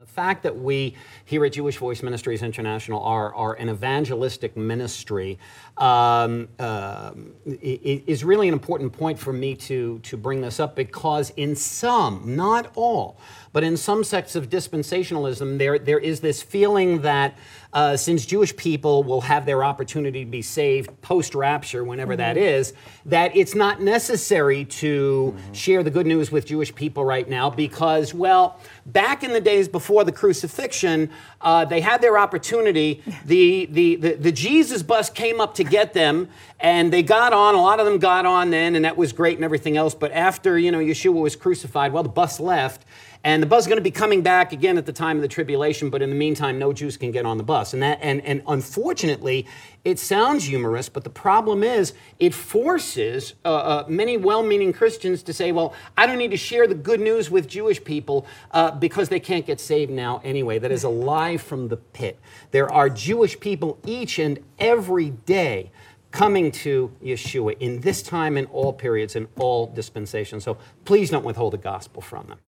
The fact that we here at Jewish Voice Ministries International are, are an evangelistic ministry um, uh, is really an important point for me to, to bring this up because, in some, not all, but in some sects of dispensationalism, there, there is this feeling that uh, since Jewish people will have their opportunity to be saved post rapture, whenever mm-hmm. that is, that it's not necessary to mm-hmm. share the good news with Jewish people right now because, well, back in the days before the crucifixion, uh, they had their opportunity. The, the, the, the Jesus bus came up to get them, and they got on. A lot of them got on then, and that was great and everything else. But after, you know, Yeshua was crucified, well, the bus left. And the bus is going to be coming back again at the time of the tribulation, but in the meantime, no Jews can get on the bus. And that, and, and unfortunately, it sounds humorous, but the problem is it forces uh, uh, many well-meaning Christians to say, "Well, I don't need to share the good news with Jewish people uh, because they can't get saved now anyway." That is a lie from the pit. There are Jewish people each and every day coming to Yeshua in this time in all periods in all dispensations. So please don't withhold the gospel from them.